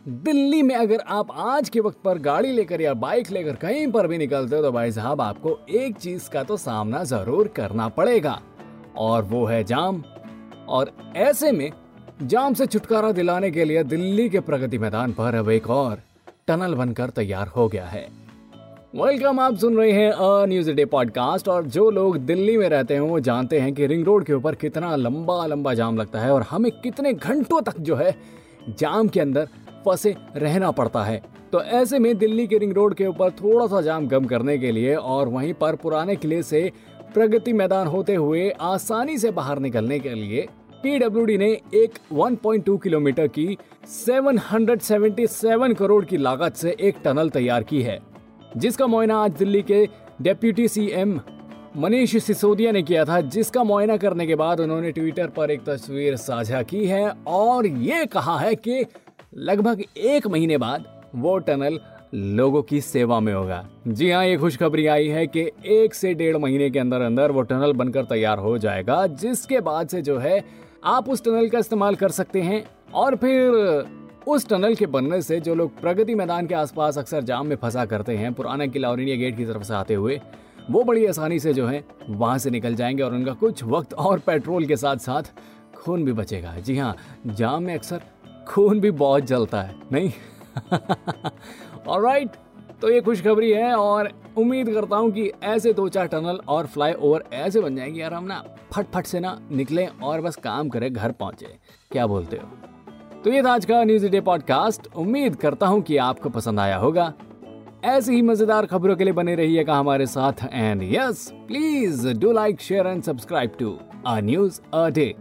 दिल्ली में अगर आप आज के वक्त पर गाड़ी लेकर या बाइक लेकर कहीं पर भी निकलते हो तो भाई साहब आपको एक चीज़ का तो सामना ज़रूर करना पड़ेगा, और वो है जाम। और ऐसे में जाम से छुटकारा दिलाने के लिए दिल्ली के प्रगति मैदान पर अब एक और टनल बनकर तैयार हो गया है। वेलकम, आप सुन रहे हैं अ न्यूज़ डे पॉडकास्ट, और जो लोग दिल्ली में रहते हैं वो जानते हैं कि रिंग रोड के ऊपर कितना लंबा लंबा जाम लगता है, और हमें कितने घंटों तक जो है जाम के अंदर फंसे रहना पड़ता है। तो ऐसे में दिल्ली के रिंग रोड के ऊपर थोड़ा सा जाम कम करने के लिए और वहीं पर पुराने किले से प्रगति मैदान होते हुए आसानी से बाहर निकलने के लिए पीडब्ल्यूडी ने एक 1.2 किलोमीटर की 777 करोड़ की लागत से एक टनल तैयार की है, जिसका मुआयना आज दिल्ली के डेप्यूटी सीएम मनीष सिसोदिया ने किया था, जिसका मुआयना करने के बाद उन्होंने ट्विटर पर एक तस्वीर साझा की है और ये कहा है कि लगभग एक महीने बाद वो टनल लोगों की सेवा में होगा। जी हाँ ये खुशखबरी आई है कि एक से डेढ़ महीने के अंदर अंदर वो टनल बनकर तैयार हो जाएगा, जिसके बाद से जो है, आप उस टनल का इस्तेमाल कर सकते हैं और फिर उस टनल के बनने से जो लोग प्रगति मैदान के आसपास अक्सर जाम में फंसा करते हैं, पुराना किला और इंडिया गेट की तरफ़ से आते हुए, वो बड़ी आसानी से जो है, वहाँ से निकल जाएँगे और उनका कुछ वक्त और पेट्रोल के साथ साथ खून भी बचेगा। जी हाँ जाम में अक्सर खून भी बहुत जलता है, नहीं? ऑलराइट तो ये खुशखबरी है और उम्मीद करता हूँ कि ऐसे दो चार टनल और फ्लाई ओवर ऐसे बन जाएँगे यार हम ना फट फट से ना निकले और बस काम करें, घर पहुँचे। क्या बोलते हो? तो ये था आज का न्यूज़ डे पॉडकास्ट उम्मीद करता हूँ कि आपको पसंद आया होगा। ऐसी ही मज़ेदार खबरों के लिए बने रहिएगा हमारे साथ। And yes please do like share and subscribe to a news a day